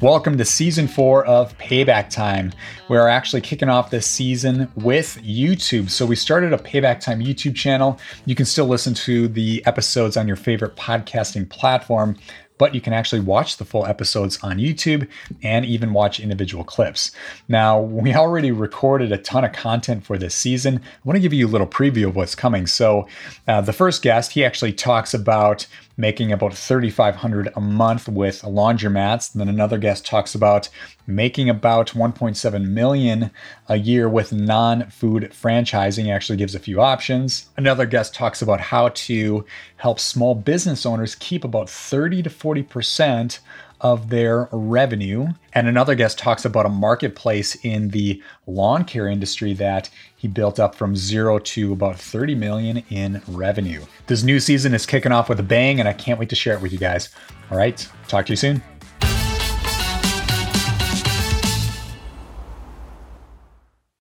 Welcome to season four of Payback Time. We're actually kicking off this season with YouTube. So, we started a Payback Time YouTube channel. You can still listen to the episodes on your favorite podcasting platform but you can actually watch the full episodes on YouTube and even watch individual clips. Now, we already recorded a ton of content for this season. I want to give you a little preview of what's coming. So, uh, the first guest, he actually talks about making about 3500 a month with laundromats. And then another guest talks about making about 1.7 million a year with non-food franchising. He actually gives a few options. Another guest talks about how to help small business owners keep about 30 to 40% of their revenue. And another guest talks about a marketplace in the lawn care industry that he built up from zero to about 30 million in revenue. This new season is kicking off with a bang, and I can't wait to share it with you guys. All right, talk to you soon.